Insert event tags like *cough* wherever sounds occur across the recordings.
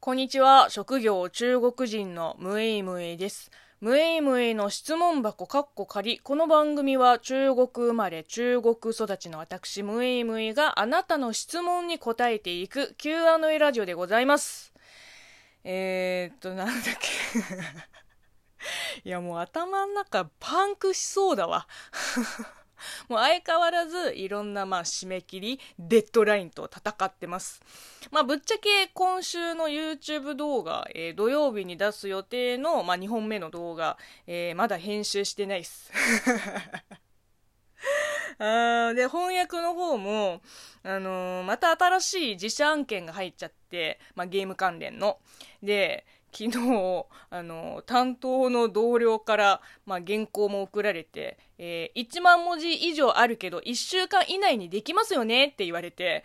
こんにちは。職業中国人のムエイムエイです。ムエイムエイの質問箱かっこ仮。この番組は中国生まれ、中国育ちの私、ムエイムエイがあなたの質問に答えていく Q&A ラジオでございます。えーっと、なんだっけ。*laughs* いや、もう頭の中パンクしそうだわ。*laughs* *laughs* もう相変わらずいろんなまあ締め切り、デッドラインと戦ってます。まあぶっちゃけ今週の YouTube 動画、えー土曜日に出す予定の、まあ、2本目の動画、えーまだ編集してないっす。*laughs* あーで、翻訳の方も、あのーまた新しい自社案件が入っちゃって、まあ、ゲーム関連の。で、昨日、あの担当の同僚から、まあ、原稿も送られて、えー1万文字以上あるけど、1週間以内にできますよねって言われて、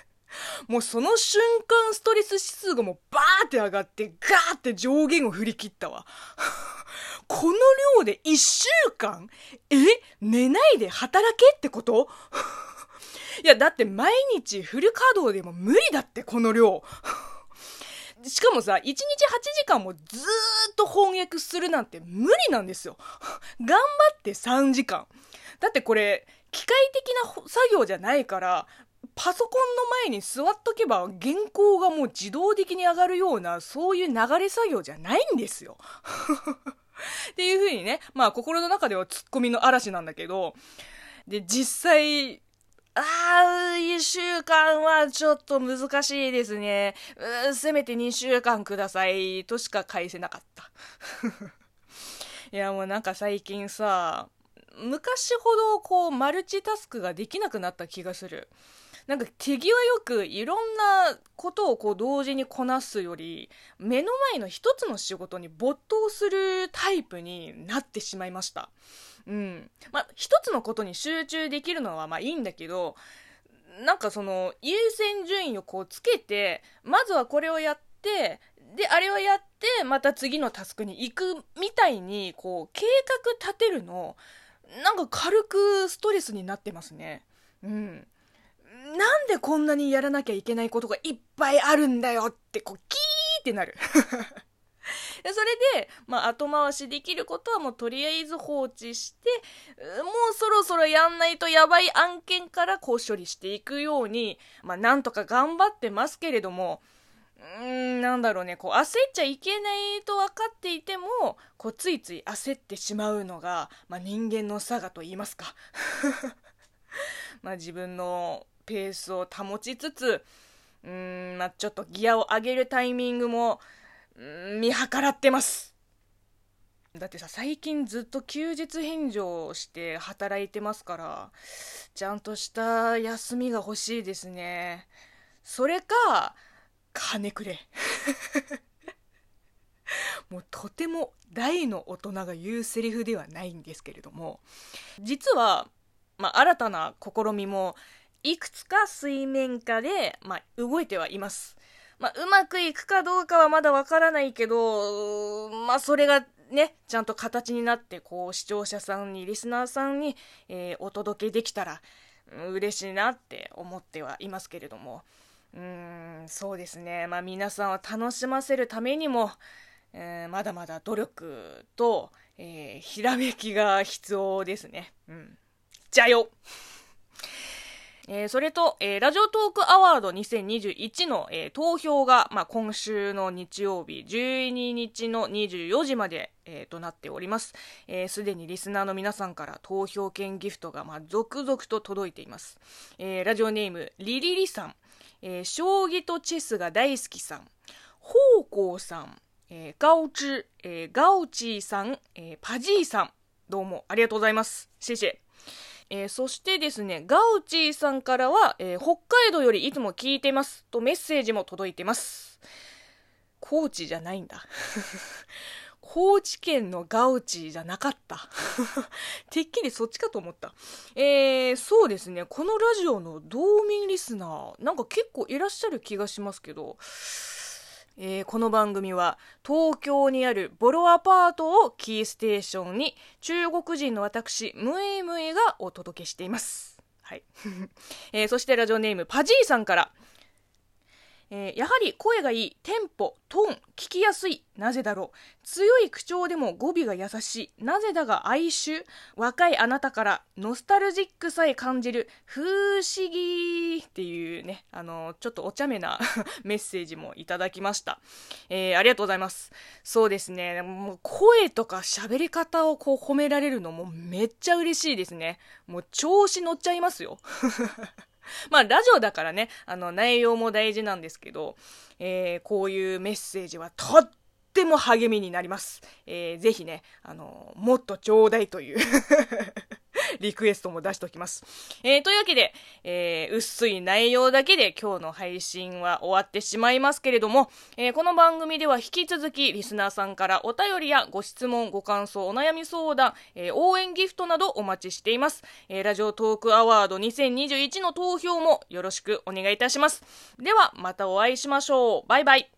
*laughs* もうその瞬間ストレス指数がもうバーって上がって、ガーって上限を振り切ったわ。*laughs* この量で1週間え寝ないで働けってこと？*laughs* いや、だって毎日フル稼働でも無理だって、この量。しかもさ、1日8時間もずっと翻訳するなんて無理なんですよ。*laughs* 頑張って3時間。だってこれ、機械的な作業じゃないから、パソコンの前に座っとけば原稿がもう自動的に上がるような、そういう流れ作業じゃないんですよ。*laughs* っていう風にね、まあ心の中ではツッコミの嵐なんだけど、で、実際、あー、一週間はちょっと難しいですね。せめて2週間ください。としか返せなかった。*laughs* いや、もうなんか最近さ、昔ほどこう、マルチタスクができなくなった気がする。なんか手際よくいろんなことをこう同時にこなすより、目の前の一つの仕事に没頭するタイプになってしまいました。うん。まあ、一つのことに集中できるのはまあいいんだけど、なんかその優先順位をこうつけて、まずはこれをやって、で、あれをやって、また次のタスクに行くみたいに、こう、計画立てるの、なんか軽くストレスになってますね。うん。なんでこんなにやらなきゃいけないことがいっぱいあるんだよって、こう、キーってなる。*laughs* でそれで、まあ、後回しできることはもうとりあえず放置して、もうそろそろやんないとやばい案件からこう処理していくように、まあ、なんとか頑張ってますけれども、うーん、なんだろうね、こう、焦っちゃいけないと分かっていても、こう、ついつい焦ってしまうのが、まあ、人間の差がと言いますか。*laughs* まあ、自分のペースを保ちつつ、うーん、まあ、ちょっとギアを上げるタイミングも、見計らってます。だってさ、最近ずっと休日返上して働いてますから、ちゃんとした休みが欲しいですね。それか、金くれ。*laughs* もうとても大の大人が言うセリフではないんですけれども、実は、まあ、新たな試みも、いくつか水面下で、まあ、動いてはいます。まあ、うまくいくかどうかはまだわからないけど、まあ、それがね、ちゃんと形になって、こう、視聴者さんに、リスナーさんに、えーお届けできたら、嬉しいなって思ってはいますけれども。うん、そうですね。まあ、皆さんを楽しませるためにも、えーまだまだ努力と、えーひらめきが必要ですね。うん。じゃよえーそれと、えーラジオトークアワード2021の、えー投票が、まあ、今週の日曜日12日の24時まで、えーとなっております。えーすでにリスナーの皆さんから投票券ギフトが、まあ、続々と届いています。えーラジオネーム、リリリさん、えー将棋とチェスが大好きさん、ホウコウさん、えーガオチ、えーガオチーさん、えーパジーさん、どうもありがとうございます。シェシェ。えーそしてですね、ガウチーさんからは、えー北海道よりいつも聞いてますとメッセージも届いてます。高知じゃないんだ。*laughs* 高知県のガウチーじゃなかった。*laughs* てっきりそっちかと思った。えー、そうですね、このラジオの道民リスナー、なんか結構いらっしゃる気がしますけど、えーこの番組は東京にあるボロアパートをキーステーションに中国人の私ムエムエがお届けしています。はい。*laughs* えーそしてラジオネームパジーさんからえー、やはり声がいい、テンポ、トーン、聞きやすい、なぜだろう。強い口調でも語尾が優しい、なぜだが哀愁。若いあなたからノスタルジックさえ感じる、不思議っていうね、あの、ちょっとお茶目な *laughs* メッセージもいただきました。えー、ありがとうございます。そうですね、もう声とか喋り方をこう褒められるのもめっちゃ嬉しいですね。もう調子乗っちゃいますよ。*laughs* *laughs* まあ、ラジオだからね、あの、内容も大事なんですけど、えー、こういうメッセージはとっても励みになります。えー、ぜひね、あの、もっとちょうだいという *laughs* リクエストも出しておきます。えー、というわけで、えー、薄い内容だけで今日の配信は終わってしまいますけれども、えー、この番組では引き続きリスナーさんからお便りやご質問、ご感想、お悩み相談、えー、応援ギフトなどお待ちしています。えー、ラジオトークアワード2021の投票もよろしくお願いいたします。では、またお会いしましょう。バイバイ。